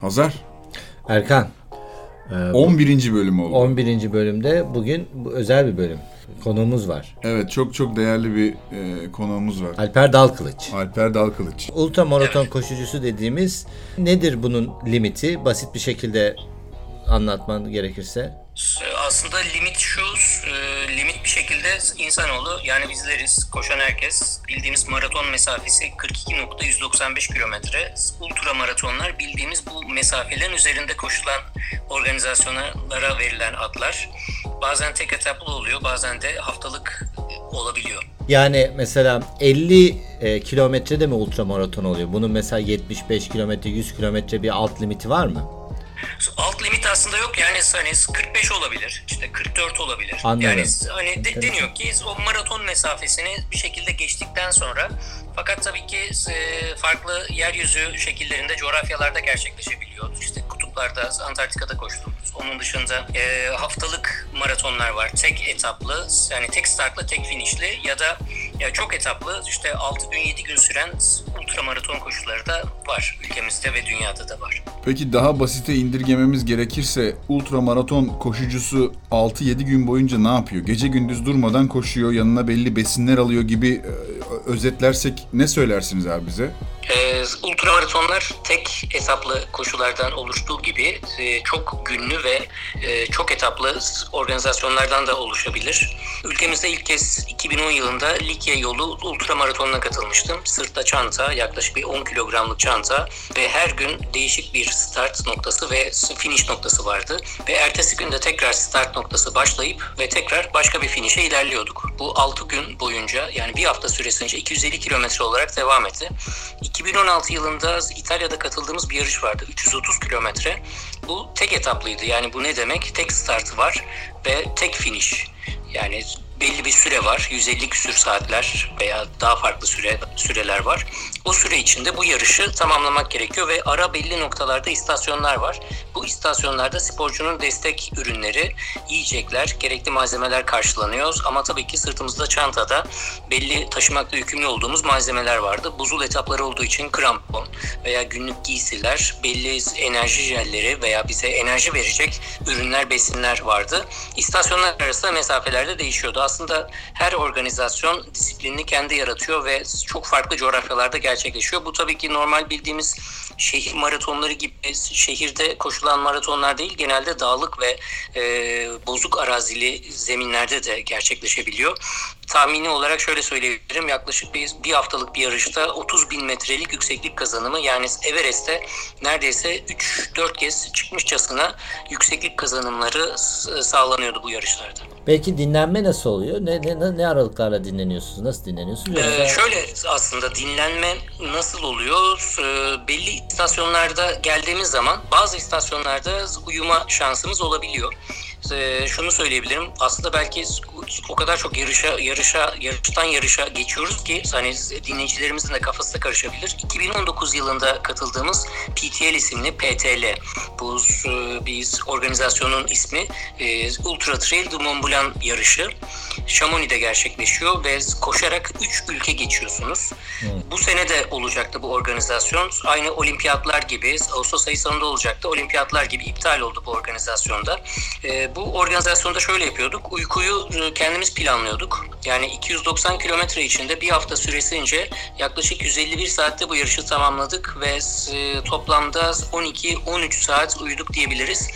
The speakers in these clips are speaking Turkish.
Hazar. Erkan. e, 11. bölüm oldu. 11. bölümde bugün bu özel bir bölüm. Konuğumuz var. Evet çok çok değerli bir e, konuğumuz var. Alper Dalkılıç. Alper Dalkılıç. Ultra maraton koşucusu dediğimiz nedir bunun limiti? Basit bir şekilde anlatman gerekirse. Aslında limit şu, e, limit bir şekilde insanoğlu yani bizleriz, koşan herkes bildiğimiz maraton mesafesi 42.195 kilometre. Ultra maratonlar bildiğimiz bu mesafelerin üzerinde koşulan organizasyonlara verilen adlar. Bazen tek etaplı oluyor, bazen de haftalık olabiliyor. Yani mesela 50 e, kilometrede mi ultra maraton oluyor? Bunun mesela 75 kilometre, 100 kilometre bir alt limiti var mı? Alt limit aslında yok yani hani 45 olabilir işte 44 olabilir. Anladım. Yani hani de, deniyor ki o maraton mesafesini bir şekilde geçtikten sonra fakat tabii ki farklı yeryüzü şekillerinde coğrafyalarda gerçekleşebiliyor. İşte kutuplarda Antarktika'da koştum. Onun dışında e, haftalık maratonlar var. Tek etaplı yani tek startlı tek finişli ya da ya çok etaplı işte 6 gün 7 gün süren ultra maraton koşuları da var ülkemizde ve dünyada da var. Peki daha basite indirgememiz gerekirse ultra maraton koşucusu 6-7 gün boyunca ne yapıyor? Gece gündüz durmadan koşuyor, yanına belli besinler alıyor gibi e, özetlersek ne söylersiniz abi bize? Ee, ultra maratonlar tek etaplı koşulardan oluştuğu gibi e, çok günlü ve e, çok etaplı organizasyonlardan da oluşabilir. Ülkemizde ilk kez 2010 yılında Likya yolu ultra maratonuna katılmıştım. Sırtta çanta, yaklaşık bir 10 kilogramlık çanta ve her gün değişik bir start noktası ve finish noktası vardı. Ve ertesi günde tekrar start noktası başlayıp ve tekrar başka bir finish'e ilerliyorduk. Bu 6 gün boyunca yani bir hafta süresince 250 kilometre olarak devam etti. 2016 yılında İtalya'da katıldığımız bir yarış vardı. 330 kilometre. Bu tek etaplıydı. Yani bu ne demek? Tek startı var ve tek finish. Yani belli bir süre var. 150 küsür saatler veya daha farklı süre süreler var. O süre içinde bu yarışı tamamlamak gerekiyor ve ara belli noktalarda istasyonlar var. Bu istasyonlarda sporcunun destek ürünleri, yiyecekler, gerekli malzemeler karşılanıyor. Ama tabii ki sırtımızda çantada belli taşımakla yükümlü olduğumuz malzemeler vardı. Buzul etapları olduğu için krampon veya günlük giysiler, belli enerji jelleri veya bize enerji verecek ürünler, besinler vardı. İstasyonlar arasında mesafelerde değişiyordu aslında her organizasyon disiplinini kendi yaratıyor ve çok farklı coğrafyalarda gerçekleşiyor. Bu tabii ki normal bildiğimiz şehir maratonları gibi şehirde koşulan maratonlar değil genelde dağlık ve e, bozuk arazili zeminlerde de gerçekleşebiliyor. Tahmini olarak şöyle söyleyebilirim yaklaşık bir, bir haftalık bir yarışta 30 bin metrelik yükseklik kazanımı yani Everest'te neredeyse 3-4 kez çıkmışçasına yükseklik kazanımları sağlanıyordu bu yarışlarda. Peki dinlenme nasıl oluyor? Ne, ne, ne aralıklarla dinleniyorsunuz? Nasıl dinleniyorsunuz? Ee, şöyle aslında dinlenme nasıl oluyor? Ee, belli istasyonlarda geldiğimiz zaman bazı istasyonlarda uyuma şansımız olabiliyor. Ee, şunu söyleyebilirim. Aslında belki o kadar çok yarışa yarışa yarıştan yarışa geçiyoruz ki hani dinleyicilerimizin de kafası da karışabilir. 2019 yılında katıldığımız PTL isimli PTL bu e, bir organizasyonun ismi e, Ultra Trail du Mont Blanc yarışı. Chamonix'de gerçekleşiyor ve koşarak 3 ülke geçiyorsunuz. Hmm. Bu sene de olacaktı bu organizasyon. Aynı olimpiyatlar gibi Ağustos ayı sonunda olacaktı. Olimpiyatlar gibi iptal oldu bu organizasyonda. E, bu organizasyonda şöyle yapıyorduk. Uykuyu kendimiz planlıyorduk. Yani 290 kilometre içinde bir hafta süresince yaklaşık 151 saatte bu yarışı tamamladık ve toplamda 12-13 saat uyuduk diyebiliriz.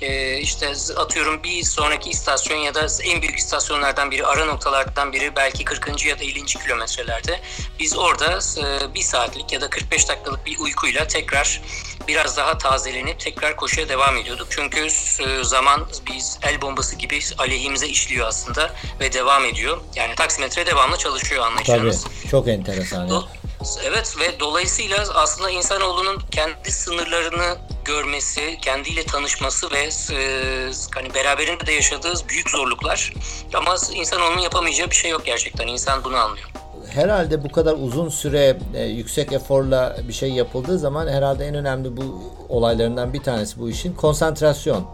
Ee, işte atıyorum bir sonraki istasyon ya da en büyük istasyonlardan biri, ara noktalardan biri belki 40. ya da 50. kilometrelerde. Biz orada e, bir saatlik ya da 45 dakikalık bir uykuyla tekrar biraz daha tazelenip tekrar koşuya devam ediyorduk. Çünkü e, zaman biz el bombası gibi aleyhimize işliyor aslında ve devam ediyor. Yani taksimetre devamlı çalışıyor anlayacağınız. Tabii çok enteresan. Do- evet ve dolayısıyla aslında insanoğlunun kendi sınırlarını görmesi, kendiyle tanışması ve e, hani beraberinde de yaşadığı büyük zorluklar. Ama insanoğlunun yapamayacağı bir şey yok gerçekten. İnsan bunu anlıyor herhalde bu kadar uzun süre e, yüksek eforla bir şey yapıldığı zaman herhalde en önemli bu olaylarından bir tanesi bu işin konsantrasyon.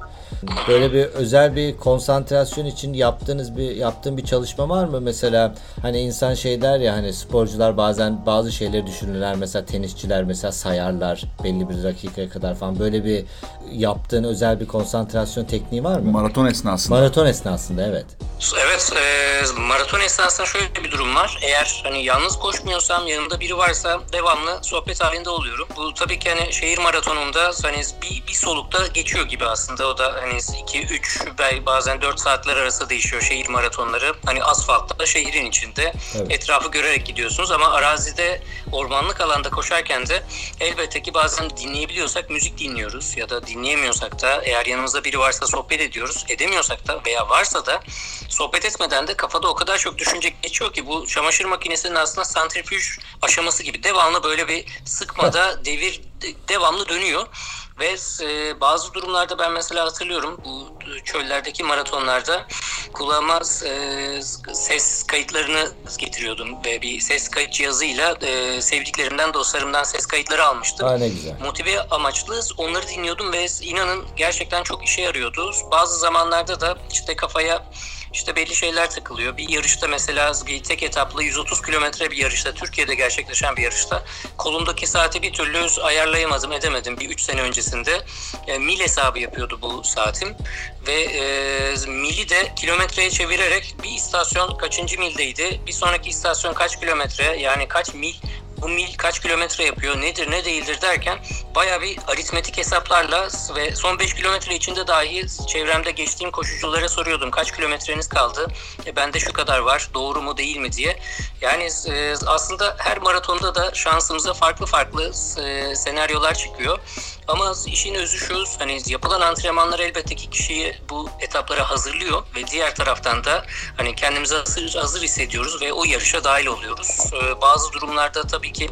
Böyle bir özel bir konsantrasyon için yaptığınız bir yaptığın bir çalışma var mı? Mesela hani insan şey der ya hani sporcular bazen bazı şeyleri düşünürler. Mesela tenisçiler mesela sayarlar belli bir dakikaya kadar falan. Böyle bir yaptığın özel bir konsantrasyon tekniği var mı? Maraton esnasında. Maraton esnasında evet. Evet, e, maraton esnasında şöyle bir durum var. Eğer hani yalnız koşmuyorsam, yanımda biri varsa devamlı sohbet halinde oluyorum. Bu tabii ki hani şehir maratonunda hani bir, bir solukta geçiyor gibi aslında. O da hani 2-3 bazen 4 saatler arası değişiyor şehir maratonları. Hani asfaltta şehrin içinde evet. etrafı görerek gidiyorsunuz ama arazide ormanlık alanda koşarken de elbette ki bazen dinleyebiliyorsak müzik dinliyoruz ya da dinleyemiyorsak da eğer yanımızda biri varsa sohbet ediyoruz. Edemiyorsak da veya varsa da sohbet etmeden de kafada o kadar çok düşünce geçiyor ki bu çamaşır makinesinin aslında santrifüj aşaması gibi devamlı böyle bir sıkmada devir devamlı dönüyor. Ve e, bazı durumlarda ben mesela hatırlıyorum bu çöllerdeki maratonlarda kulağıma e, ses kayıtlarını getiriyordum ve bir ses kayıt cihazıyla e, sevdiklerimden, dostlarımdan ses kayıtları almıştım. Aa, ne güzel. Motive amaçlı onları dinliyordum ve inanın gerçekten çok işe yarıyordu. Bazı zamanlarda da işte kafaya işte belli şeyler takılıyor. Bir yarışta mesela tek etaplı 130 kilometre bir yarışta Türkiye'de gerçekleşen bir yarışta kolumdaki saati bir türlü ayarlayamadım edemedim bir 3 sene öncesinde. E, mil hesabı yapıyordu bu saatim ve e, mili de kilometreye çevirerek bir istasyon kaçıncı mildeydi bir sonraki istasyon kaç kilometre yani kaç mil bu mil kaç kilometre yapıyor, nedir ne değildir derken baya bir aritmetik hesaplarla ve son 5 kilometre içinde dahi çevremde geçtiğim koşuculara soruyordum kaç kilometreniz kaldı, e, bende şu kadar var, doğru mu değil mi diye. Yani e, aslında her maratonda da şansımıza farklı farklı e, senaryolar çıkıyor. Ama işin özü şu, hani yapılan antrenmanlar elbette ki kişiyi bu etaplara hazırlıyor ve diğer taraftan da hani kendimizi hazır, hazır hissediyoruz ve o yarışa dahil oluyoruz. Ee, bazı durumlarda tabii ki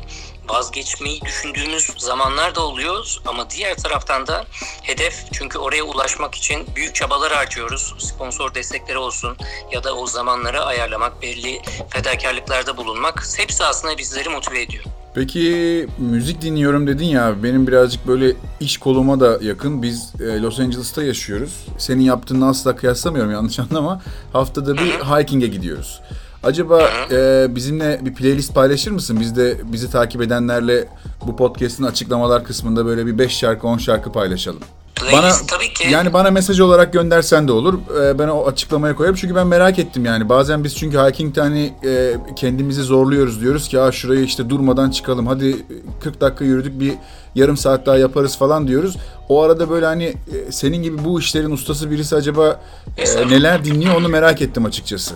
vazgeçmeyi düşündüğümüz zamanlar da oluyor ama diğer taraftan da hedef çünkü oraya ulaşmak için büyük çabalar harcıyoruz. Sponsor destekleri olsun ya da o zamanları ayarlamak, belli fedakarlıklarda bulunmak hepsi aslında bizleri motive ediyor. Peki müzik dinliyorum dedin ya benim birazcık böyle iş koluma da yakın. Biz e, Los Angeles'ta yaşıyoruz. Senin yaptığını asla kıyaslamıyorum yanlış anlama. Haftada bir hiking'e gidiyoruz. Acaba e, bizimle bir playlist paylaşır mısın? Biz de bizi takip edenlerle bu podcast'in açıklamalar kısmında böyle bir 5 şarkı 10 şarkı paylaşalım. Playlist bana, tabii ki. Yani bana mesaj olarak göndersen de olur. Ee, ben o açıklamaya koyarım. Çünkü ben merak ettim yani. Bazen biz çünkü hiking'de hani e, kendimizi zorluyoruz diyoruz ki Aa, şurayı işte durmadan çıkalım. Hadi 40 dakika yürüdük bir yarım saat daha yaparız falan diyoruz. O arada böyle hani e, senin gibi bu işlerin ustası birisi acaba e, neler dinliyor onu merak ettim açıkçası.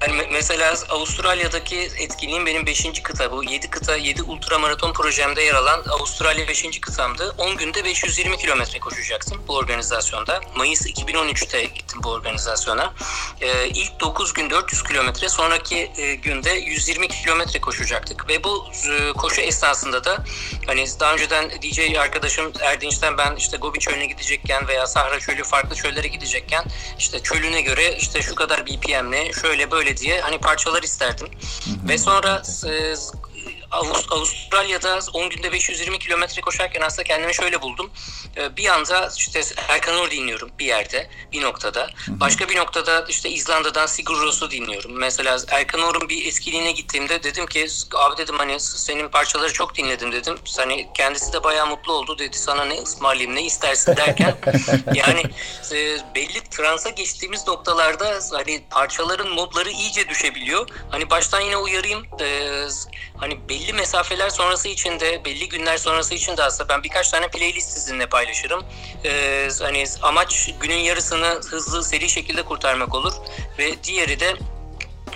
Hani mesela Avustralya'daki etkinliğim benim 5. kıta. Bu 7 kıta 7 ultramaraton projemde yer alan Avustralya 5. kıtamdı. 10 günde 520 kilometre koşacaktım bu organizasyonda. Mayıs 2013'te gittim bu organizasyona. Ee, ilk 9 gün 400 kilometre sonraki e, günde 120 kilometre koşacaktık ve bu e, koşu esnasında da hani daha önceden DJ arkadaşım Erdinç'ten ben işte Gobi çölüne gidecekken veya Sahra çölü farklı çöllere gidecekken işte çölüne göre işte şu kadar BPM'le şöyle böyle diye hani parçalar isterdim. Ve sonra e, Avustralya'da 10 günde 520 kilometre koşarken aslında kendimi şöyle buldum. Ee, bir anda işte Erkan Or dinliyorum bir yerde, bir noktada. Başka bir noktada işte İzlanda'dan Sigur Ros'u dinliyorum. Mesela Erkan Or'un bir eskiliğine gittiğimde dedim ki abi dedim hani senin parçaları çok dinledim dedim. Hani kendisi de bayağı mutlu oldu dedi sana ne ısmarlayayım ne istersin derken yani e, belli transa geçtiğimiz noktalarda hani parçaların modları iyice düşebiliyor. Hani baştan yine uyarayım e, hani belli mesafeler sonrası için de belli günler sonrası için de aslında ben birkaç tane playlist sizinle paylaşırım. Ee, hani amaç günün yarısını hızlı seri şekilde kurtarmak olur ve diğeri de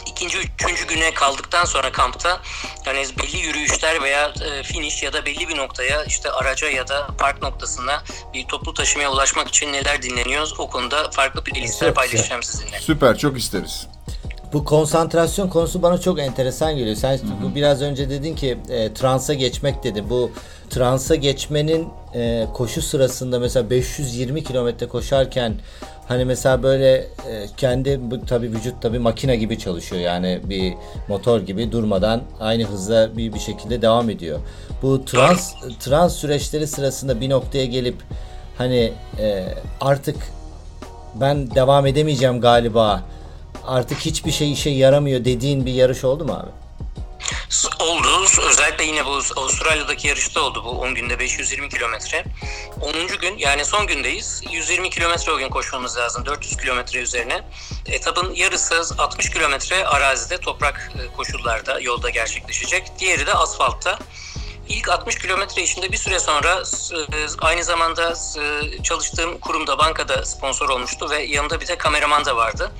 ikinci, üçüncü güne kaldıktan sonra kampta yani belli yürüyüşler veya e, finish ya da belli bir noktaya işte araca ya da park noktasına bir toplu taşımaya ulaşmak için neler dinleniyoruz o konuda farklı playlistler paylaşacağım sizinle. Süper çok isteriz. Bu konsantrasyon konusu bana çok enteresan geliyor. Sen Hı-hı. biraz önce dedin ki e, transa geçmek dedi. Bu transa geçmenin e, koşu sırasında mesela 520 kilometre koşarken hani mesela böyle e, kendi bu tabii vücut tabii makine gibi çalışıyor. Yani bir motor gibi durmadan aynı hızla bir bir şekilde devam ediyor. Bu trans trans süreçleri sırasında bir noktaya gelip hani e, artık ben devam edemeyeceğim galiba. Artık hiçbir şey işe yaramıyor dediğin bir yarış oldu mu abi? Oldu. Özellikle yine bu Avustralya'daki yarışta oldu bu 10 günde 520 kilometre. 10. gün yani son gündeyiz. 120 kilometre o gün koşmamız lazım. 400 kilometre üzerine. Etapın yarısı 60 kilometre arazide toprak e, koşullarda yolda gerçekleşecek. Diğeri de asfaltta. İlk 60 kilometre içinde bir süre sonra e, aynı zamanda e, çalıştığım kurumda bankada sponsor olmuştu ve yanında bir de kameraman da vardı.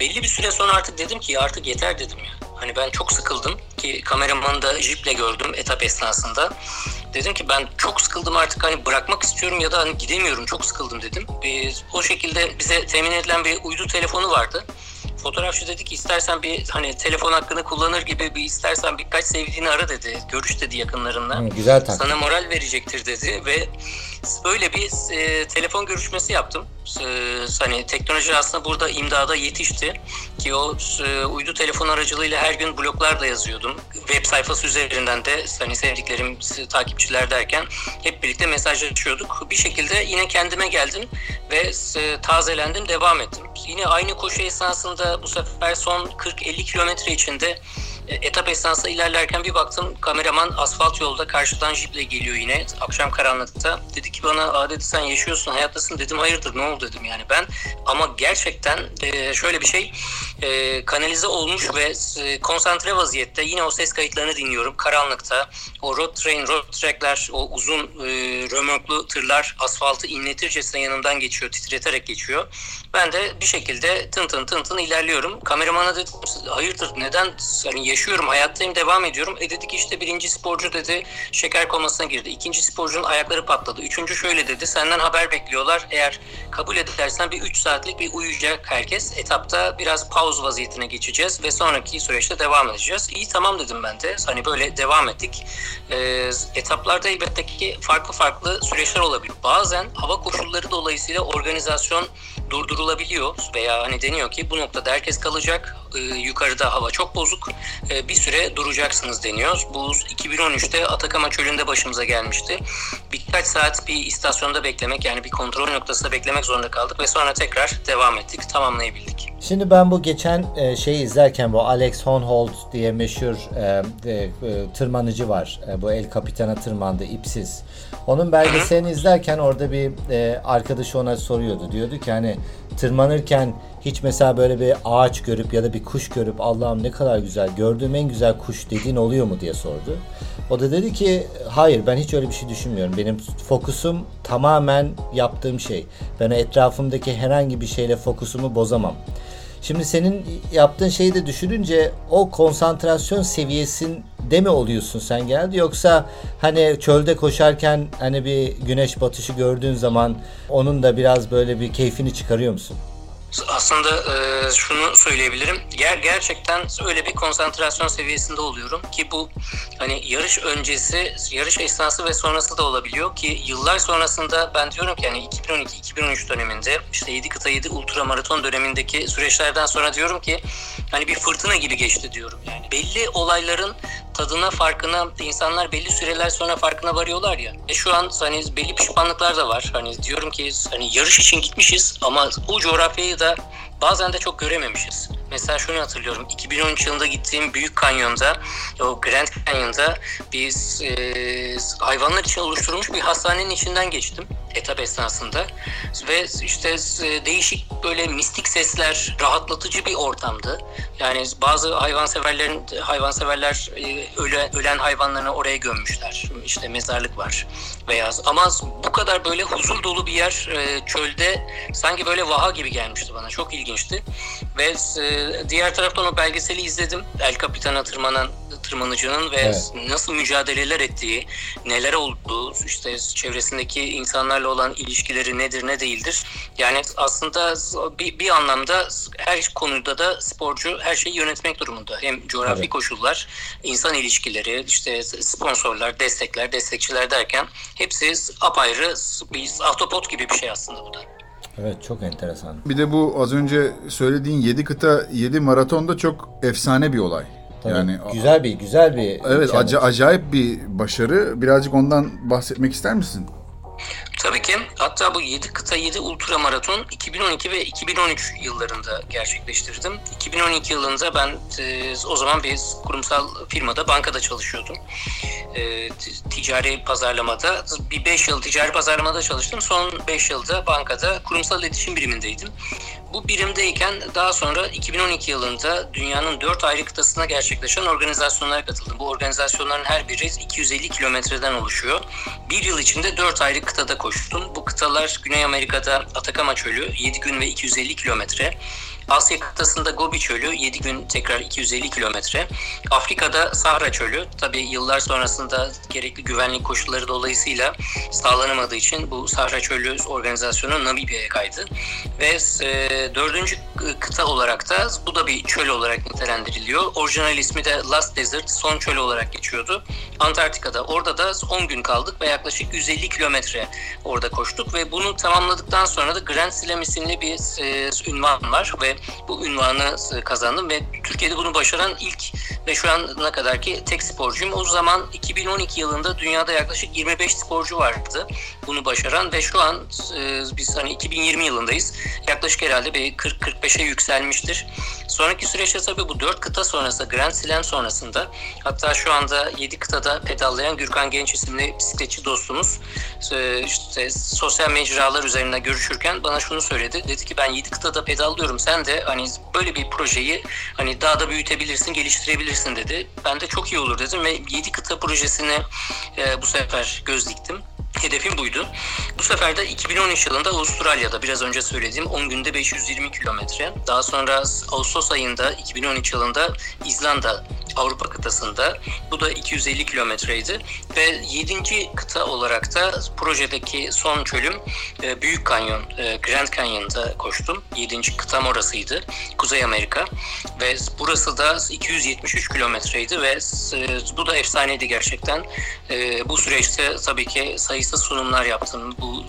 Belli bir süre sonra artık dedim ki artık yeter dedim ya. Hani ben çok sıkıldım ki kameramanı da jiple gördüm etap esnasında. Dedim ki ben çok sıkıldım artık hani bırakmak istiyorum ya da hani gidemiyorum çok sıkıldım dedim. Ee, o şekilde bize temin edilen bir uydu telefonu vardı. Fotoğrafçı dedi ki istersen bir hani telefon hakkını kullanır gibi bir istersen birkaç sevdiğini ara dedi. Görüş dedi yakınlarında. Hı, güzel taktik. Sana moral verecektir dedi ve böyle bir e, telefon görüşmesi yaptım. E, hani teknoloji aslında burada imdada yetişti ki o e, uydu telefon aracılığıyla her gün bloglar da yazıyordum. Web sayfası üzerinden de hani sevdiklerim takipçiler derken hep birlikte mesajlaşıyorduk. Bir şekilde yine kendime geldim ve e, tazelendim, devam ettim. Yine aynı koşu esnasında bu sefer son 40-50 kilometre içinde etap esnasında ilerlerken bir baktım kameraman asfalt yolda karşıdan jiple geliyor yine akşam karanlıkta. Dedi ki bana Aa dedi sen yaşıyorsun hayattasın dedim hayırdır ne oldu dedim yani ben. Ama gerçekten e, şöyle bir şey e, kanalize olmuş ve konsantre vaziyette yine o ses kayıtlarını dinliyorum karanlıkta. O road train, road trackler, o uzun römorklu tırlar asfaltı inletircesine yanımdan geçiyor, titreterek geçiyor. Ben de bir şekilde tın tın tın tın ilerliyorum. Kameramana dedim hayırdır neden hani yaşıyorum, hayattayım, devam ediyorum. E dedik işte birinci sporcu dedi şeker komasına girdi. İkinci sporcunun ayakları patladı. Üçüncü şöyle dedi senden haber bekliyorlar. Eğer kabul edersen bir 3 saatlik bir uyuyacak herkes. Etapta biraz pauz vaziyetine geçeceğiz ve sonraki süreçte devam edeceğiz. İyi tamam dedim ben de. Hani böyle devam ettik. E, etaplarda elbette ki farklı farklı süreçler olabilir. Bazen hava koşulları dolayısıyla organizasyon durdurulabiliyor veya hani deniyor ki bu noktada herkes kalacak. E, yukarıda hava çok bozuk. E, bir süre duracaksınız deniyor. Bu 2013'te Atakama Çölü'nde başımıza gelmişti. Birkaç saat bir istasyonda beklemek yani bir kontrol noktasında beklemek zorunda kaldık ve sonra tekrar devam ettik, tamamlayabildik. Şimdi ben bu geçen e, şeyi izlerken bu Alex Honnold diye meşhur tırmanıcı var. Bu El Capitan'a tırmandı ipsiz. Onun belgeselini izlerken orada bir e, arkadaşı ona soruyordu. Diyordu ki hani tırmanırken hiç mesela böyle bir ağaç görüp ya da bir kuş görüp Allah'ım ne kadar güzel gördüğüm en güzel kuş dediğin oluyor mu diye sordu. O da dedi ki hayır ben hiç öyle bir şey düşünmüyorum. Benim fokusum tamamen yaptığım şey. Ben etrafımdaki herhangi bir şeyle fokusumu bozamam. Şimdi senin yaptığın şeyi de düşününce o konsantrasyon seviyesinde mi oluyorsun sen geldi yoksa hani çölde koşarken hani bir güneş batışı gördüğün zaman onun da biraz böyle bir keyfini çıkarıyor musun? Aslında e, şunu söyleyebilirim. Ger gerçekten öyle bir konsantrasyon seviyesinde oluyorum ki bu hani yarış öncesi, yarış esnası ve sonrası da olabiliyor ki yıllar sonrasında ben diyorum ki hani 2012-2013 döneminde işte 7 kıta 7 ultra maraton dönemindeki süreçlerden sonra diyorum ki hani bir fırtına gibi geçti diyorum yani. Belli olayların tadına farkına insanlar belli süreler sonra farkına varıyorlar ya. E şu an hani belli pişmanlıklar da var. Hani diyorum ki hani yarış için gitmişiz ama bu coğrafyayı da bazen de çok görememişiz. Mesela şunu hatırlıyorum. 2013 yılında gittiğim Büyük Kanyon'da, o Grand Canyon'da biz e, hayvanlar için oluşturulmuş bir hastanenin içinden geçtim etap esnasında. Ve işte e, değişik böyle mistik sesler, rahatlatıcı bir ortamdı. Yani bazı hayvanseverlerin hayvanseverler e, ölen, ölen hayvanlarını oraya gömmüşler. İşte mezarlık var veya ama bu kadar böyle huzur dolu bir yer e, çölde sanki böyle vaha gibi gelmişti bana. Çok ilginçti. Ve diğer taraftan o belgeseli izledim. El Capitan'a tırmanan tırmanıcının ve evet. nasıl mücadeleler ettiği, neler olduğu, işte çevresindeki insanlarla olan ilişkileri nedir ne değildir. Yani aslında bir, bir anlamda her konuda da sporcu her şeyi yönetmek durumunda. Hem coğrafi evet. koşullar, insan ilişkileri, işte sponsorlar, destekler, destekçiler derken hepsi apayrı bir ahtapot gibi bir şey aslında bu da. Evet çok enteresan. Bir de bu az önce söylediğin 7 kıta 7 maraton da çok efsane bir olay. Tabii, yani güzel bir güzel bir Evet ac- acayip bir başarı. Birazcık ondan bahsetmek ister misin? Tabii ki. Hatta bu 7 kıta 7 ultra maraton 2012 ve 2013 yıllarında gerçekleştirdim. 2012 yılında ben e, o zaman bir kurumsal firmada bankada çalışıyordum. E, ticari pazarlamada bir 5 yıl ticari pazarlamada çalıştım. Son 5 yılda bankada kurumsal iletişim birimindeydim. Bu birimdeyken daha sonra 2012 yılında dünyanın 4 ayrı kıtasına gerçekleşen organizasyonlara katıldım. Bu organizasyonların her biri 250 kilometreden oluşuyor. Bir yıl içinde 4 ayrı kıtada koştum. Bu kıtalar Güney Amerika'da Atakama Çölü 7 gün ve 250 kilometre. Asya kıtasında Gobi Çölü 7 gün tekrar 250 kilometre. Afrika'da Sahra Çölü tabi yıllar sonrasında gerekli güvenlik koşulları dolayısıyla sağlanamadığı için bu Sahra Çölü organizasyonu Namibya'ya kaydı. Ve e, dördüncü kıta olarak da bu da bir çöl olarak nitelendiriliyor. Orijinal ismi de Last Desert, son çöl olarak geçiyordu. Antarktika'da. Orada da 10 gün kaldık ve yaklaşık 150 kilometre orada koştuk ve bunu tamamladıktan sonra da Grand Slam isimli bir e, ünvan var ve bu ünvanı kazandım ve Türkiye'de bunu başaran ilk ve şu ana kadar ki tek sporcuyum. O zaman 2012 yılında dünyada yaklaşık 25 sporcu vardı bunu başaran ve şu an e, biz hani 2020 yılındayız. Yaklaşık herhalde bir 40-45'e yükselmiştir. Sonraki süreçte tabii bu 4 kıta sonrası Grand Slam sonrasında hatta şu anda 7 kıtada pedallayan Gürkan Genç isimli bisikletçi dostumuz e, işte sosyal mecralar üzerinde görüşürken bana şunu söyledi. Dedi ki ben 7 kıtada pedallıyorum sen de hani böyle bir projeyi hani daha da büyütebilirsin, geliştirebilirsin dedi. Ben de çok iyi olur dedim ve 7 kıta projesini e, bu sefer göz diktim. Hedefim buydu. Bu sefer de 2013 yılında Avustralya'da biraz önce söylediğim 10 günde 520 kilometre. Daha sonra Ağustos ayında 2013 yılında İzlanda Avrupa kıtasında. Bu da 250 kilometreydi. Ve 7. kıta olarak da projedeki son çölüm e, Büyük Kanyon, e, Grand Canyon'da koştum. 7. kıtam orasıydı. Kuzey Amerika. Ve burası da 273 kilometreydi ve e, bu da efsaneydi gerçekten. Bu süreçte tabii ki sayısız sunumlar yaptım. Bu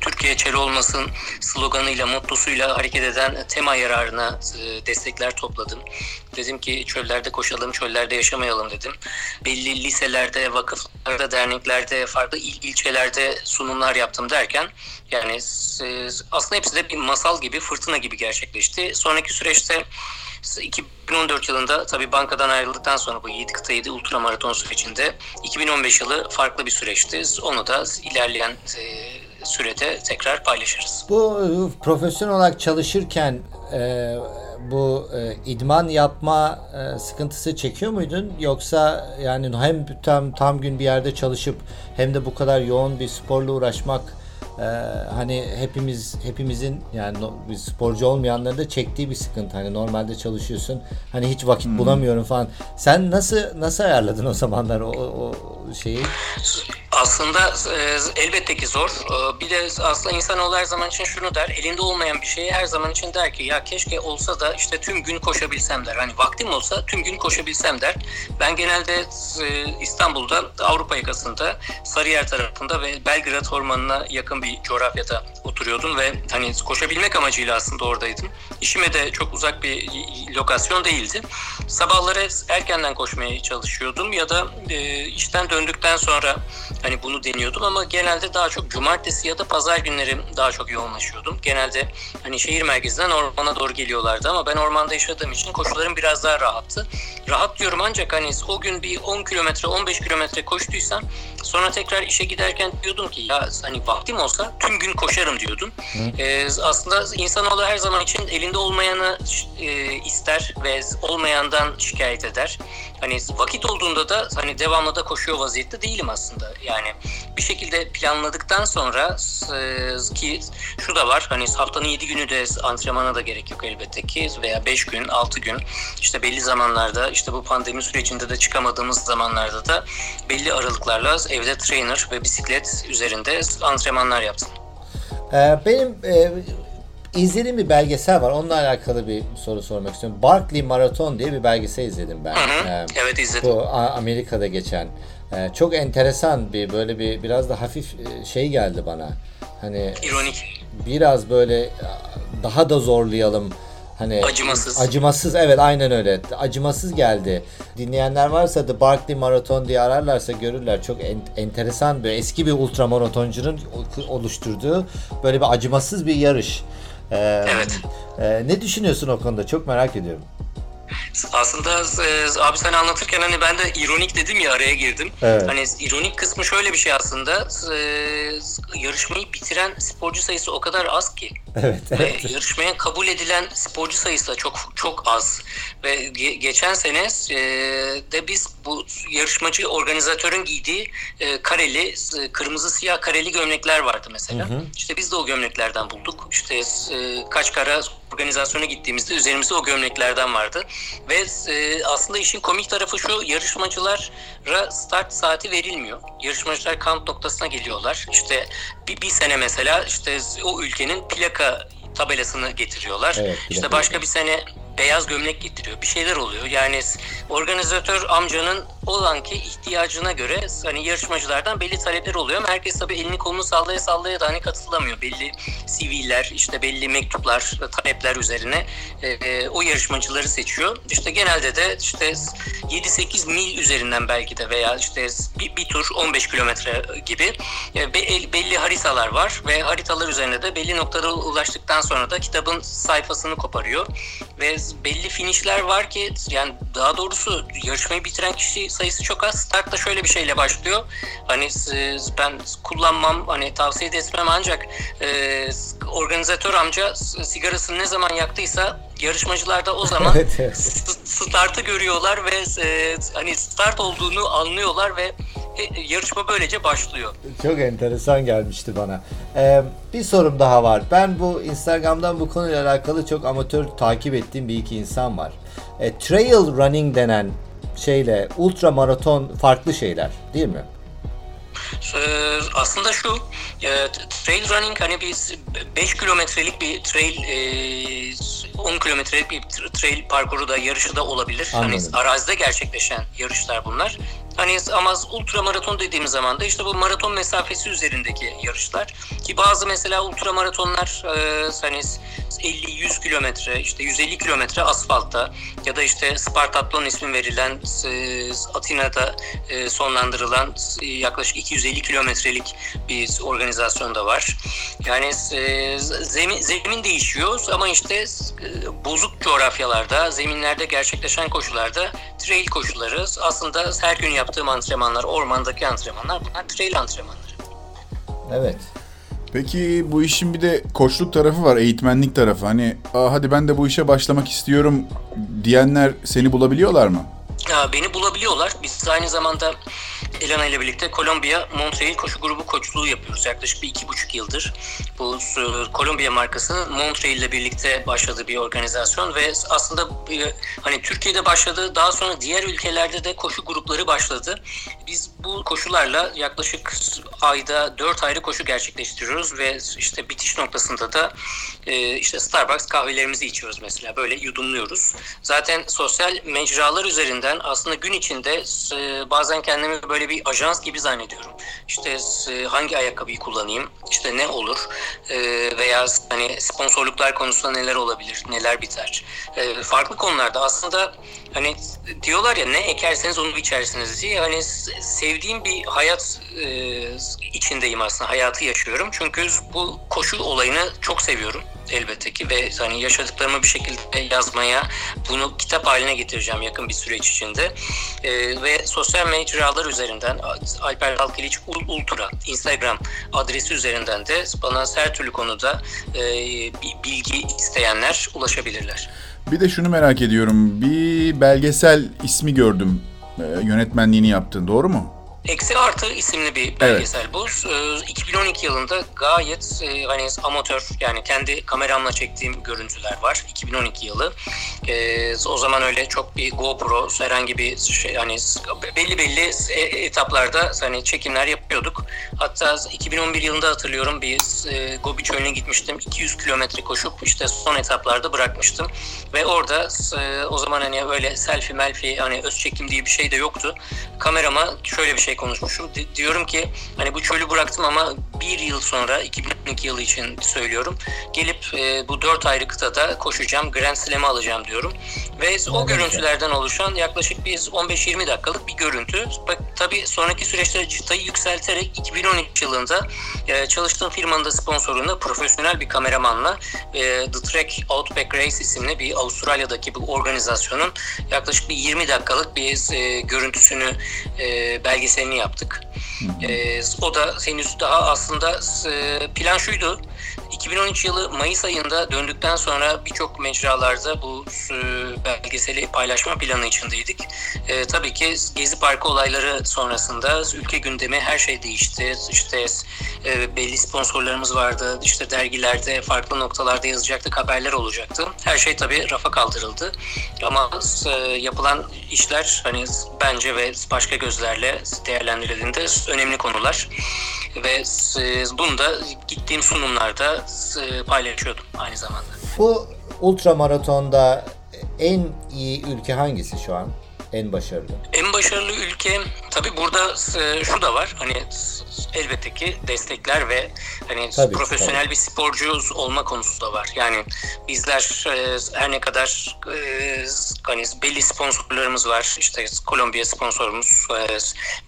Türkiye çel olmasın sloganıyla, mottosuyla hareket eden tema yararına destekler topladım. Dedim ki çöllerde koşalım, çöllerde yaşamayalım dedim. Belli liselerde, vakıflarda, derneklerde, farklı il, ilçelerde sunumlar yaptım derken yani aslında hepsi de bir masal gibi, fırtına gibi gerçekleşti. Sonraki süreçte 2014 yılında tabii bankadan ayrıldıktan sonra bu 7 kıta 7 ultramaraton sürecinde 2015 yılı farklı bir süreçti. Onu da ilerleyen e, sürede tekrar paylaşırız. Bu e, profesyonel olarak çalışırken e, bu e, idman yapma e, sıkıntısı çekiyor muydun? Yoksa yani hem tam tam gün bir yerde çalışıp hem de bu kadar yoğun bir sporla uğraşmak e, hani hepimiz hepimizin yani no, bir sporcu olmayanların da çektiği bir sıkıntı. Hani normalde çalışıyorsun hani hiç vakit hmm. bulamıyorum falan. Sen nasıl nasıl ayarladın o zamanlar o, o şeyi aslında e, elbette ki zor. E, bir de aslında insanoğlu her zaman için şunu der. Elinde olmayan bir şeyi her zaman için der ki ya keşke olsa da işte tüm gün koşabilsem der. Hani vaktim olsa tüm gün koşabilsem der. Ben genelde e, İstanbul'da Avrupa yakasında Sarıyer tarafında ve Belgrad Ormanı'na yakın bir coğrafyada oturuyordum ve hani koşabilmek amacıyla aslında oradaydım. İşime de çok uzak bir lokasyon değildi. Sabahları erkenden koşmaya çalışıyordum ya da işten döndükten sonra hani bunu deniyordum ama genelde daha çok cumartesi ya da pazar günleri daha çok yoğunlaşıyordum. Genelde hani şehir merkezinden ormana doğru geliyorlardı ama ben ormanda yaşadığım için koşularım biraz daha rahattı. Rahat diyorum ancak hani o gün bir 10 kilometre 15 kilometre koştuysam sonra tekrar işe giderken diyordum ki ya hani vaktim olsa tüm gün koşarım diyordum. Ee, aslında insanoğlu her zaman için elinde olmayanı e, ister ve olmayandan şikayet eder. Hani vakit olduğunda da hani devamlı da koşuyor vaziyette değilim aslında. Yani bir şekilde planladıktan sonra e, ki şu da var hani haftanın 7 günü de antrenmana da gerek yok elbette ki veya 5 gün 6 gün işte belli zamanlarda işte bu pandemi sürecinde de çıkamadığımız zamanlarda da belli aralıklarla evde trainer ve bisiklet üzerinde antrenmanlar yaptım. Ee, benim e, izlediğim bir belgesel var. Onunla alakalı bir soru sormak istiyorum. Barkley Marathon diye bir belgesel izledim ben. Hı hı. Ee, evet izledim. Bu Amerika'da geçen. Ee, çok enteresan bir böyle bir biraz da hafif e, şey geldi bana. Hani ironik. Biraz böyle daha da zorlayalım. Hani Acımasız. Acımasız evet aynen öyle. Acımasız geldi. Dinleyenler varsa da Barkley Marathon diye ararlarsa görürler. Çok en- enteresan bir eski bir ultramaratoncunun oluşturduğu böyle bir acımasız bir yarış. Ee, Evet. e, ne düşünüyorsun o konuda? Çok merak ediyorum. Aslında e, abi sen anlatırken hani ben de ironik dedim ya araya girdim. Evet. Hani ironik kısmı şöyle bir şey aslında. E, yarışmayı bitiren sporcu sayısı o kadar az ki. Evet, Ve evet. yarışmaya kabul edilen sporcu sayısı da çok çok az. Ve ge- geçen sene e, de biz bu yarışmacı organizatörün giydiği e, kareli, e, kırmızı siyah kareli gömlekler vardı mesela. İşte biz de o gömleklerden bulduk. İşte e, kaç kara organizasyona gittiğimizde üzerimizde o gömleklerden vardı. Ve e, aslında işin komik tarafı şu yarışmacılara start saati verilmiyor. Yarışmacılar kamp noktasına geliyorlar. İşte bir, bir sene mesela işte o ülkenin plaka tabelasını getiriyorlar. Evet, işte başka bir sene beyaz gömlek getiriyor. Bir şeyler oluyor. Yani organizatör amcanın olanki ihtiyacına göre hani yarışmacılardan belli talepler oluyor herkes tabii elini kolunu sallaya sallaya da hani katılamıyor. Belli CV'ler, işte belli mektuplar, talepler üzerine e, e, o yarışmacıları seçiyor. İşte genelde de işte 7-8 mil üzerinden belki de veya işte bir, bir tur 15 kilometre gibi e, be- belli haritalar var ve haritalar üzerine de belli noktalara ulaştıktan sonra da kitabın sayfasını koparıyor ve belli finişler var ki yani daha doğrusu yarışmayı bitiren kişi sayısı çok az. Start da şöyle bir şeyle başlıyor. Hani e, ben kullanmam hani tavsiye de etmem ancak e, organizatör amca sigarasını ne zaman yaktıysa yarışmacılar da o zaman Evet, evet. s- startı görüyorlar ve e, hani start olduğunu anlıyorlar ve yarışma böylece başlıyor. Çok enteresan gelmişti bana. Ee, bir sorum daha var. Ben bu Instagram'dan bu konuyla alakalı çok amatör takip ettiğim bir iki insan var. E, trail running denen şeyle ultra maraton farklı şeyler değil mi? Ee, aslında şu e, trail running hani biz 5 kilometrelik bir trail e, 10 kilometrelik bir tra- trail parkuru da yarışı da olabilir. Anladım. Hani arazide gerçekleşen yarışlar bunlar. Hani ama ultra maraton dediğimiz zaman da işte bu maraton mesafesi üzerindeki yarışlar ki bazı mesela ultra maratonlar e, hani 50-100 kilometre işte 150 kilometre asfaltta ya da işte Spartatlon ismi verilen e, Atina'da e, sonlandırılan yaklaşık 250 kilometrelik bir organizasyon da var. Yani zemin, zemin değişiyor ama işte bozuk coğrafyalarda, zeminlerde gerçekleşen koşularda trail koşuları aslında her gün yaptığım antrenmanlar, ormandaki antrenmanlar bunlar trail antrenmanları. Evet. Peki bu işin bir de koçluk tarafı var, eğitmenlik tarafı. Hani Aa, hadi ben de bu işe başlamak istiyorum diyenler seni bulabiliyorlar mı? Ya, beni bulabiliyorlar. Biz aynı zamanda Elena ile birlikte Kolombiya Montreal koşu grubu koçluğu yapıyoruz. Yaklaşık bir iki buçuk yıldır. Bu e, Kolombiya markasının Montreal ile birlikte başladığı bir organizasyon ve aslında e, hani Türkiye'de başladı daha sonra diğer ülkelerde de koşu grupları başladı. Biz bu koşularla yaklaşık ayda dört ayrı koşu gerçekleştiriyoruz ve işte bitiş noktasında da e, işte Starbucks kahvelerimizi içiyoruz mesela böyle yudumluyoruz. Zaten sosyal mecralar üzerinden aslında gün içinde e, bazen kendimi böyle bir ajans gibi zannediyorum. İşte e, hangi ayakkabıyı kullanayım, işte ne olur? E, veya hani sponsorluklar konusunda neler olabilir, neler biter. E, farklı konularda aslında hani diyorlar ya ne ekerseniz onu biçersiniz. diye. Hani sevdiğim bir hayat içindeyim aslında. Hayatı yaşıyorum. Çünkü bu koşu olayını çok seviyorum elbette ki ve hani yaşadıklarımı bir şekilde yazmaya bunu kitap haline getireceğim yakın bir süreç içinde E, ve sosyal mecralar üzerinden Alper Dalkiliç Ul- Ultra Instagram adresi üzerinden de bana her türlü konuda e, bi- bilgi isteyenler ulaşabilirler. Bir de şunu merak ediyorum. Bir belgesel ismi gördüm. Ee, yönetmenliğini yaptın. Doğru mu? Eksi Artı isimli bir belgesel bu. Ee, 2012 yılında gayet e, hani amatör yani kendi kameramla çektiğim görüntüler var. 2012 yılı. Ee, o zaman öyle çok bir GoPro herhangi bir şey hani belli belli e- etaplarda hani çekimler yapıyorduk. Hatta 2011 yılında hatırlıyorum bir e, Gobi Çölü'ne gitmiştim. 200 kilometre koşup işte son etaplarda bırakmıştım. Ve orada e, o zaman hani öyle selfie melfi hani öz çekim diye bir şey de yoktu. Kamerama şöyle bir şey şey konuşmuşum. Di- diyorum ki hani bu çölü bıraktım ama bir yıl sonra 2012 yılı için söylüyorum. Gelip e, bu dört ayrı kıtada koşacağım. Grand Slam'ı alacağım diyorum. Ve o görüntülerden oluşan yaklaşık bir 15-20 dakikalık bir görüntü. Tabii sonraki süreçte çıtayı yükselterek 2013 yılında e, çalıştığım firmanın da sponsorunda profesyonel bir kameramanla e, The Trek Outback Race isimli bir Avustralya'daki bir organizasyonun yaklaşık bir 20 dakikalık bir e, görüntüsünü e, belgeselini yaptık. E, o da henüz daha aslında e, plan şuydu. 2013 yılı Mayıs ayında döndükten sonra birçok mecralarda bu e, belgeseli paylaşma planı içindeydik. E, tabii ki Gezi Parkı olayları sonrasında ülke gündemi her şey değişti. İşte e, belli sponsorlarımız vardı. İşte dergilerde farklı noktalarda yazacaktık, haberler olacaktı. Her şey tabii rafa kaldırıldı. Ama e, yapılan işler hani bence ve başka gözlerle değerlendirildiğinde önemli konular. Ve e, bunu da gittiğim sunumlarda e, paylaşıyordum aynı zamanda. Bu ultramaratonda en iyi ülke hangisi şu an? En başarılı. En başarılı ülke tabii burada e, şu da var. Hani elbette ki destekler ve hani tabii, profesyonel tabii. bir sporcu olma konusu da var. Yani bizler e, her ne kadar e, hani belli sponsorlarımız var. İşte Kolombiya sponsorumuz e,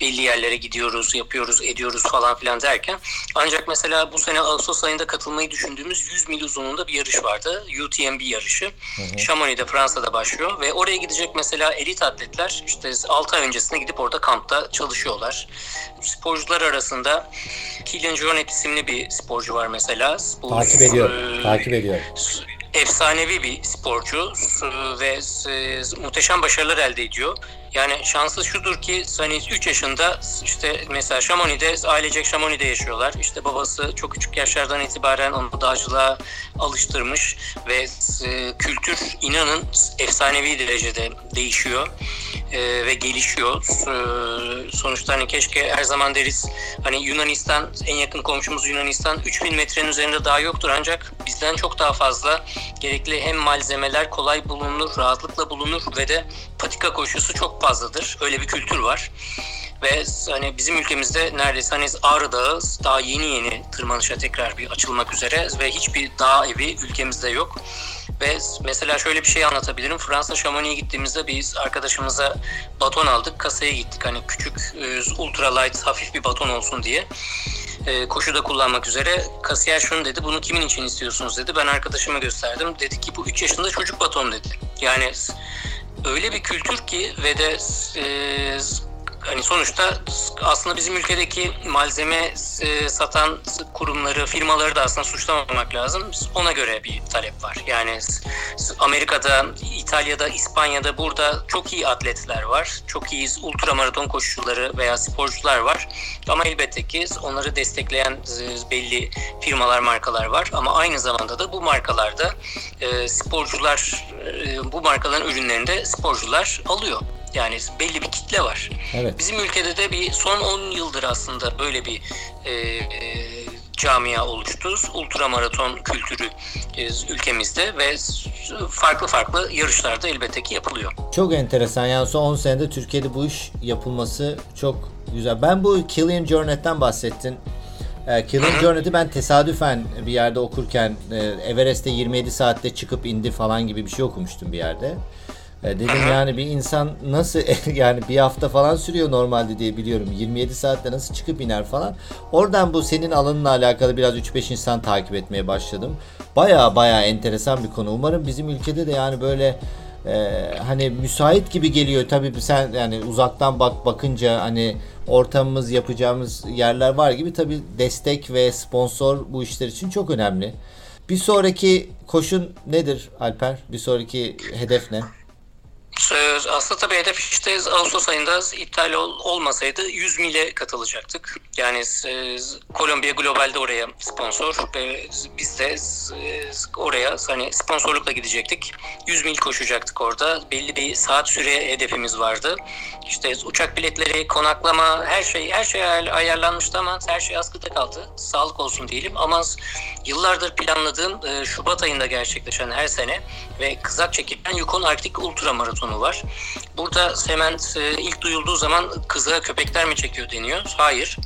belli yerlere gidiyoruz, yapıyoruz, ediyoruz falan filan derken ancak mesela bu sene Ağustos ayında katılmayı düşündüğümüz 100 mil uzunluğunda bir yarış vardı. UTMB yarışı. Hı Chamonix'de Fransa'da başlıyor ve oraya gidecek mesela elit atletler işte 6 ay öncesinde gidip orada kampta çalışıyorlar. Sporcular arasında Kylian Jornet isimli bir sporcu var mesela. Bu, takip ediyor. E, takip ediyor efsanevi bir sporcu ve muhteşem başarılar elde ediyor. Yani şansı şudur ki hani 3 yaşında işte mesela Şamoni'de ailecek Şamoni'de yaşıyorlar. İşte babası çok küçük yaşlardan itibaren onu dağcılığa alıştırmış ve e, kültür inanın efsanevi derecede değişiyor e, ve gelişiyor. E, sonuçta hani keşke her zaman deriz hani Yunanistan en yakın komşumuz Yunanistan 3000 metrenin üzerinde daha yoktur ancak bizden çok daha fazla gerekli hem malzemeler kolay bulunur, rahatlıkla bulunur ve de patika koşusu çok fazladır. Öyle bir kültür var. Ve hani bizim ülkemizde neredeyse hani Ağrı Dağı daha yeni yeni tırmanışa tekrar bir açılmak üzere ve hiçbir dağ evi ülkemizde yok. Ve mesela şöyle bir şey anlatabilirim. Fransa Chamonix'e gittiğimizde biz arkadaşımıza baton aldık. Kasaya gittik. Hani küçük e, ultra light hafif bir baton olsun diye. E, koşuda kullanmak üzere. Kasiyer şunu dedi. Bunu kimin için istiyorsunuz dedi. Ben arkadaşıma gösterdim. Dedi ki bu 3 yaşında çocuk baton dedi. Yani öyle bir kültür ki ve de e, hani sonuçta aslında bizim ülkedeki malzeme e, satan kurumları, firmaları da aslında suçlamamak lazım. Ona göre bir talep var. Yani Amerika'da, İtalya'da, İspanya'da burada çok iyi atletler var. Çok iyi ultramaraton koşucuları veya sporcular var. Ama elbette ki onları destekleyen e, belli firmalar, markalar var. Ama aynı zamanda da bu markalarda e, sporcular, bu markaların ürünlerinde sporcular alıyor. Yani belli bir kitle var. Evet. Bizim ülkede de bir son 10 yıldır aslında böyle bir e, e, camia oluştu. Ultramaraton kültürü e, ülkemizde ve farklı farklı yarışlarda elbette ki yapılıyor. Çok enteresan. Yani son 10 senede Türkiye'de bu iş yapılması çok güzel. Ben bu Killian Jornet'ten bahsettin. E, Killian Jornet'i ben tesadüfen bir yerde okurken e, Everest'te 27 saatte çıkıp indi falan gibi bir şey okumuştum bir yerde. E, dedim yani bir insan nasıl yani bir hafta falan sürüyor normalde diye biliyorum. 27 saatte nasıl çıkıp iner falan. Oradan bu senin alanınla alakalı biraz 3-5 insan takip etmeye başladım. Baya baya enteresan bir konu. Umarım bizim ülkede de yani böyle e, hani müsait gibi geliyor. Tabii sen yani uzaktan bak bakınca hani ortamımız yapacağımız yerler var gibi tabii destek ve sponsor bu işler için çok önemli. Bir sonraki koşun nedir Alper? Bir sonraki hedef ne? Aslında tabii hedef işte Ağustos ayında iptal ol, olmasaydı 100 mile katılacaktık. Yani e, Kolombiya Global'de oraya sponsor ve biz de e, oraya hani sponsorlukla gidecektik. 100 mil koşacaktık orada. Belli bir saat süre hedefimiz vardı. İşte uçak biletleri, konaklama her şey her şey ayarlanmıştı ama her şey askıda kaldı. Sağlık olsun diyelim ama yıllardır planladığım e, Şubat ayında gerçekleşen her sene ve kızak çekilen Yukon Arktik Ultra Maratonu var. Burada hemen e, ilk duyulduğu zaman kıza köpekler mi çekiyor deniyor. Hayır.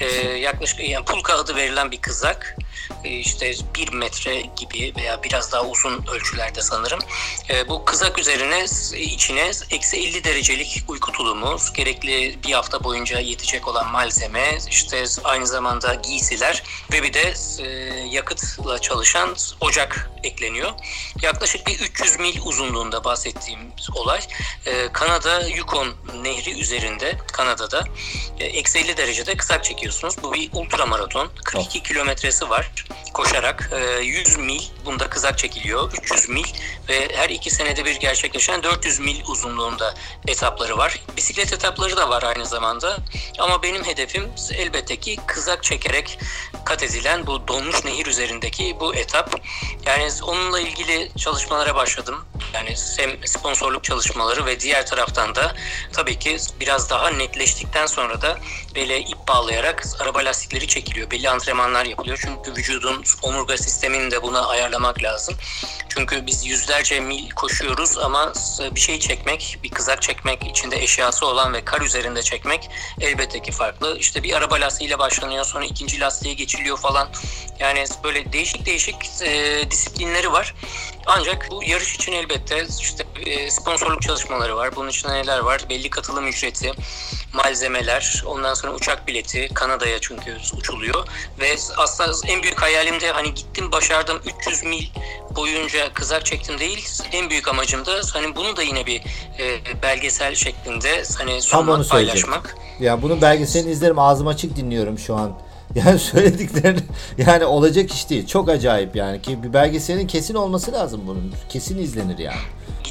E, yaklaşık yani pulka adı verilen bir kızak e, işte bir metre gibi veya biraz daha uzun ölçülerde sanırım. E, bu kızak üzerine içine eksi 50 derecelik uyku tulumu, gerekli bir hafta boyunca yetecek olan malzeme, işte aynı zamanda giysiler ve bir de e, yakıtla çalışan ocak ekleniyor. Yaklaşık bir 300 mil uzunluğunda bahsettiğim olay. Kanada Yukon Nehri üzerinde Kanada'da eksi 50 derecede kızak çekiyorsunuz. Bu bir ultramaraton. 42 kilometresi var koşarak 100 e, mil bunda kızak çekiliyor. 300 mil ve her iki senede bir gerçekleşen 400 mil uzunluğunda etapları var. Bisiklet etapları da var aynı zamanda. Ama benim hedefim elbette ki kızak çekerek kat edilen bu donmuş nehir üzerindeki bu etap. Yani onunla ilgili çalışmalara başladım. Yani hem sponsorluk çalışmaları ve diğer taraftan da tabii ki biraz daha netleştikten sonra da böyle ip bağlayarak araba lastikleri çekiliyor. Belli antrenmanlar yapılıyor. Çünkü vücudun omurga sistemini de buna ayarlamak lazım. Çünkü biz yüzlerce mil koşuyoruz ama bir şey çekmek, bir kızak çekmek, içinde eşyası olan ve kar üzerinde çekmek elbette ki farklı. İşte bir araba lastiğiyle başlanıyor sonra ikinci lastiğe geçiliyor falan. Yani böyle değişik değişik e, disiplinleri var. Ancak bu yarış için elbette işte e, sponsorluk çalışmaları var. Bunun için neler var? Belli katılım ücreti, malzemeler, ondan sonra uçak bileti Kanada'ya çünkü uçuluyor ve aslında en büyük hayalim de hani gittim başardım 300 mil boyunca kızak çektim değil. En büyük amacım da hani bunu da yine bir e, belgesel şeklinde hani sunmak, paylaşmak. Ya bunu belgeselini izlerim ağzım açık dinliyorum şu an. Yani söylediklerin yani olacak iş değil. Çok acayip yani ki bir belgeselin kesin olması lazım bunun. Kesin izlenir yani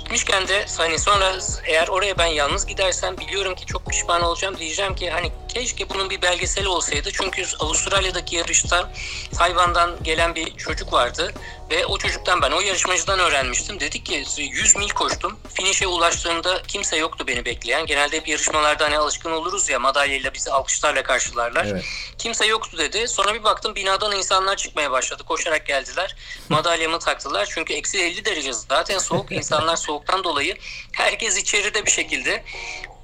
gitmişken de hani sonra eğer oraya ben yalnız gidersem biliyorum ki çok pişman olacağım. Diyeceğim ki hani keşke bunun bir belgeseli olsaydı. Çünkü Avustralya'daki yarışta Tayvan'dan gelen bir çocuk vardı. Ve o çocuktan ben o yarışmacıdan öğrenmiştim. Dedik ki 100 mil koştum. Finish'e ulaştığımda kimse yoktu beni bekleyen. Genelde hep yarışmalarda hani alışkın oluruz ya madalyayla bizi alkışlarla karşılarlar. Evet. Kimse yoktu dedi. Sonra bir baktım binadan insanlar çıkmaya başladı. Koşarak geldiler. Madalyamı taktılar. Çünkü eksi 50 derece zaten soğuk. insanlar soğuktan dolayı herkes içeride bir şekilde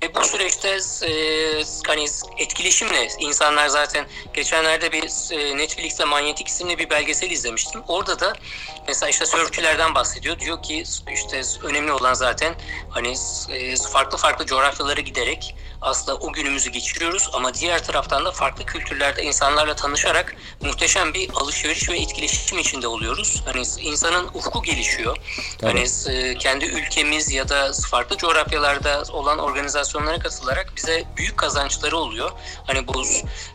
ve bu süreçte e, hani etkileşimle insanlar zaten geçenlerde bir e, Netflix'te Manyetik isimli bir belgesel izlemiştim. Orada da mesela işte sörfçülerden bahsediyor. Diyor ki işte önemli olan zaten hani e, farklı farklı coğrafyalara giderek aslında o günümüzü geçiriyoruz ama diğer taraftan da farklı kültürlerde insanlarla tanışarak muhteşem bir alışveriş ve etkileşim içinde oluyoruz. Hani insanın ufku gelişiyor. Hani e, kendi ülkemiz ya da farklı coğrafyalarda olan organizasyonlara katılarak bize büyük kazançları oluyor. Hani bu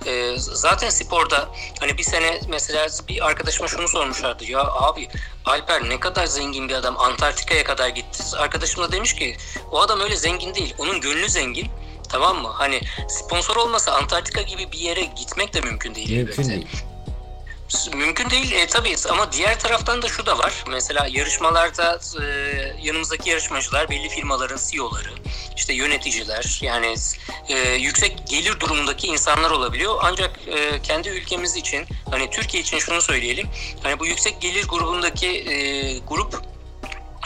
e, zaten sporda hani bir sene mesela bir arkadaşıma şunu sormuşlardı. Ya abi Alper ne kadar zengin bir adam Antarktika'ya kadar gitti. Arkadaşım da demiş ki o adam öyle zengin değil. Onun gönlü zengin. Tamam mı? Hani sponsor olmasa Antarktika gibi bir yere gitmek de mümkün değil. Mümkün elbette. değil. Mümkün değil e, tabii ama diğer taraftan da şu da var. Mesela yarışmalarda e, yanımızdaki yarışmacılar belli firmaların CEO'ları, işte yöneticiler yani e, yüksek gelir durumundaki insanlar olabiliyor. Ancak e, kendi ülkemiz için hani Türkiye için şunu söyleyelim. Hani bu yüksek gelir grubundaki e, grup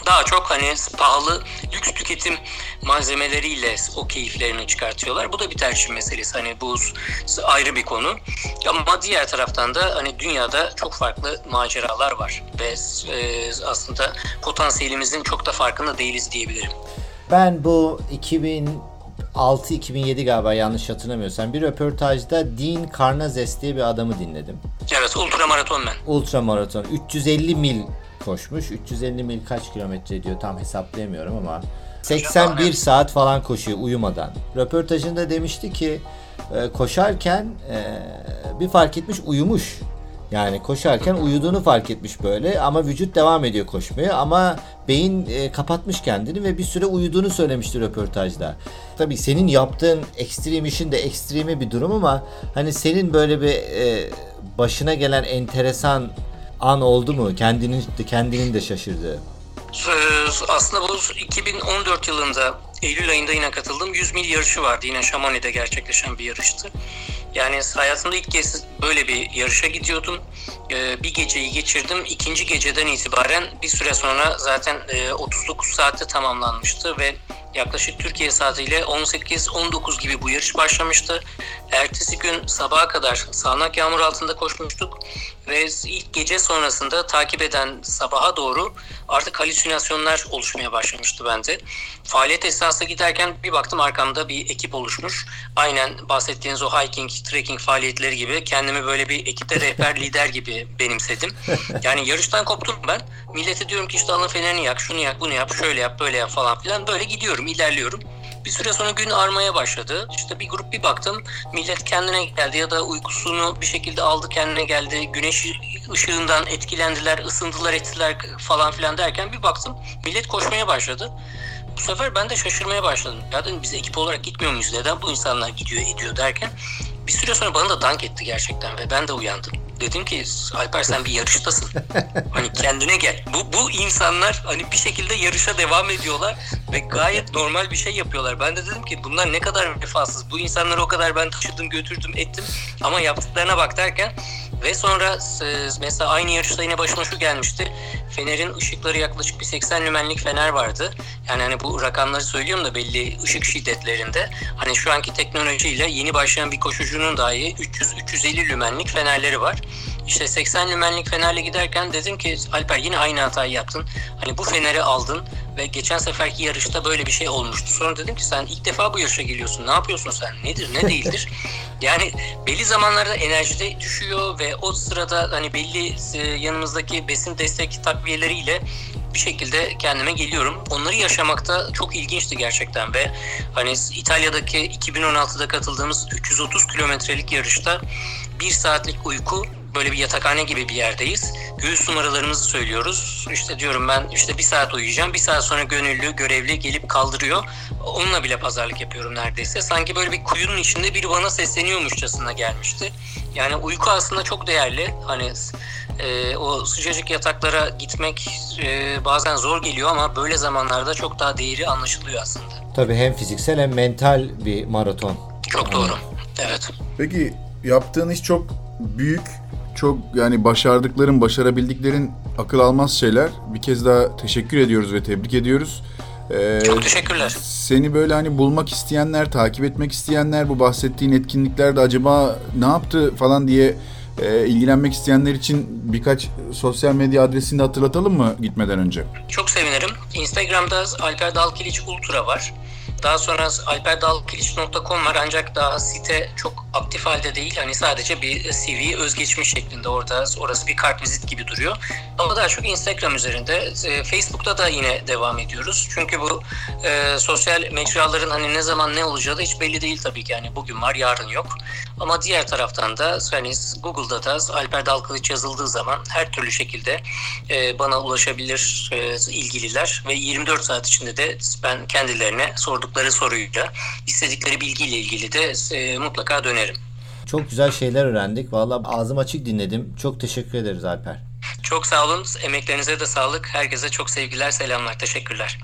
daha çok hani pahalı lüks tüketim malzemeleriyle o keyiflerini çıkartıyorlar. Bu da bir tercih meselesi. Hani bu ayrı bir konu. Ama diğer taraftan da hani dünyada çok farklı maceralar var ve e, aslında potansiyelimizin çok da farkında değiliz diyebilirim. Ben bu 2006-2007 galiba yanlış hatırlamıyorsam bir röportajda Dean Karnazes diye bir adamı dinledim. Evet ultramaraton ben. Ultramaraton 350 mil koşmuş. 350 mil kaç kilometre ediyor tam hesaplayamıyorum ama 81 saat falan koşuyor uyumadan. Röportajında demişti ki e, koşarken e, bir fark etmiş uyumuş. Yani koşarken uyuduğunu fark etmiş böyle ama vücut devam ediyor koşmaya ama beyin e, kapatmış kendini ve bir süre uyuduğunu söylemişti röportajda. Tabii senin yaptığın ekstrem işin de ekstremi bir durum ama hani senin böyle bir e, başına gelen enteresan an oldu mu? Kendinin kendinin de şaşırdığı. Aslında bu 2014 yılında Eylül ayında yine katıldım. 100 mil yarışı vardı. Yine Şamani'de gerçekleşen bir yarıştı. Yani hayatımda ilk kez böyle bir yarışa gidiyordum. Ee, bir geceyi geçirdim. İkinci geceden itibaren bir süre sonra zaten e, 39 saatte tamamlanmıştı ve yaklaşık Türkiye saatiyle 18-19 gibi bu yarış başlamıştı. Ertesi gün sabaha kadar sağanak yağmur altında koşmuştuk ve ilk gece sonrasında takip eden sabaha doğru artık halüsinasyonlar oluşmaya başlamıştı bende. Faaliyet esnasında giderken bir baktım arkamda bir ekip oluşmuş. Aynen bahsettiğiniz o hiking, trekking faaliyetleri gibi kendimi böyle bir ekipte rehber lider gibi benimsedim. Yani yarıştan koptum ben. Millete diyorum ki işte alın fenerini yak, şunu yak, bunu yap, şöyle yap, böyle yap falan filan. Böyle gidiyorum, ilerliyorum. Bir süre sonra gün armaya başladı. İşte bir grup bir baktım. Millet kendine geldi ya da uykusunu bir şekilde aldı kendine geldi. Güneş ışığından etkilendiler, ısındılar ettiler falan filan derken bir baktım. Millet koşmaya başladı. Bu sefer ben de şaşırmaya başladım. Ya dedim biz ekip olarak gitmiyor muyuz? Neden bu insanlar gidiyor ediyor derken bir süre sonra bana da dank etti gerçekten ve ben de uyandım. Dedim ki Alper sen bir yarıştasın. hani kendine gel. Bu, bu insanlar hani bir şekilde yarışa devam ediyorlar ve gayet normal bir şey yapıyorlar. Ben de dedim ki bunlar ne kadar vefasız. Bu insanları o kadar ben taşıdım götürdüm ettim ama yaptıklarına bak derken ve sonra e, mesela aynı yarışta yine başıma şu gelmişti. Fener'in ışıkları yaklaşık bir 80 lümenlik fener vardı. Yani hani bu rakamları söylüyorum da belli ışık şiddetlerinde. Hani şu anki teknolojiyle yeni başlayan bir koşucunun dahi 300-350 lümenlik fenerleri var. İşte 80 lümenlik fenerle giderken dedim ki Alper yine aynı hatayı yaptın. Hani bu feneri aldın ve geçen seferki yarışta böyle bir şey olmuştu. Sonra dedim ki sen ilk defa bu yarışa geliyorsun. Ne yapıyorsun sen? Nedir ne değildir? yani belli zamanlarda enerjide düşüyor ve o sırada hani belli yanımızdaki besin destek takviyeleriyle bir şekilde kendime geliyorum. Onları yaşamakta çok ilginçti gerçekten ve hani İtalya'daki 2016'da katıldığımız 330 kilometrelik yarışta bir saatlik uyku böyle bir yatakhane gibi bir yerdeyiz. Göğüs numaralarımızı söylüyoruz. İşte diyorum ben işte bir saat uyuyacağım. Bir saat sonra gönüllü, görevli gelip kaldırıyor. Onunla bile pazarlık yapıyorum neredeyse. Sanki böyle bir kuyunun içinde biri bana sesleniyormuşçasına gelmişti. Yani uyku aslında çok değerli. Hani e, o sıcacık yataklara gitmek e, bazen zor geliyor ama böyle zamanlarda çok daha değeri anlaşılıyor aslında. Tabii hem fiziksel hem mental bir maraton. Çok doğru. Evet. Peki yaptığın iş çok büyük, çok yani başardıkların, başarabildiklerin akıl almaz şeyler. Bir kez daha teşekkür ediyoruz ve tebrik ediyoruz. Ee, çok teşekkürler. Seni böyle hani bulmak isteyenler, takip etmek isteyenler, bu bahsettiğin etkinliklerde acaba ne yaptı falan diye e, ilgilenmek isteyenler için birkaç sosyal medya adresini de hatırlatalım mı gitmeden önce? Çok sevinirim. Instagram'da Alper Dalkiliç Ultra var. Daha sonra alperdalkiliç.com var ancak daha site çok aktif halde değil. Hani sadece bir CV özgeçmiş şeklinde orada orası bir kartvizit gibi duruyor. Ama daha çok Instagram üzerinde. E, Facebook'ta da yine devam ediyoruz. Çünkü bu e, sosyal mecraların hani ne zaman ne olacağı da hiç belli değil tabii ki. Yani bugün var yarın yok. Ama diğer taraftan da hani Google'da da Alper Dalkılıç yazıldığı zaman her türlü şekilde e, bana ulaşabilir e, ilgililer ve 24 saat içinde de ben kendilerine sordukları soruyla istedikleri bilgiyle ilgili de e, mutlaka dönerim. Çok güzel şeyler öğrendik. Valla ağzım açık dinledim. Çok teşekkür ederiz Alper. Çok sağ olun. Emeklerinize de sağlık. Herkese çok sevgiler, selamlar. Teşekkürler.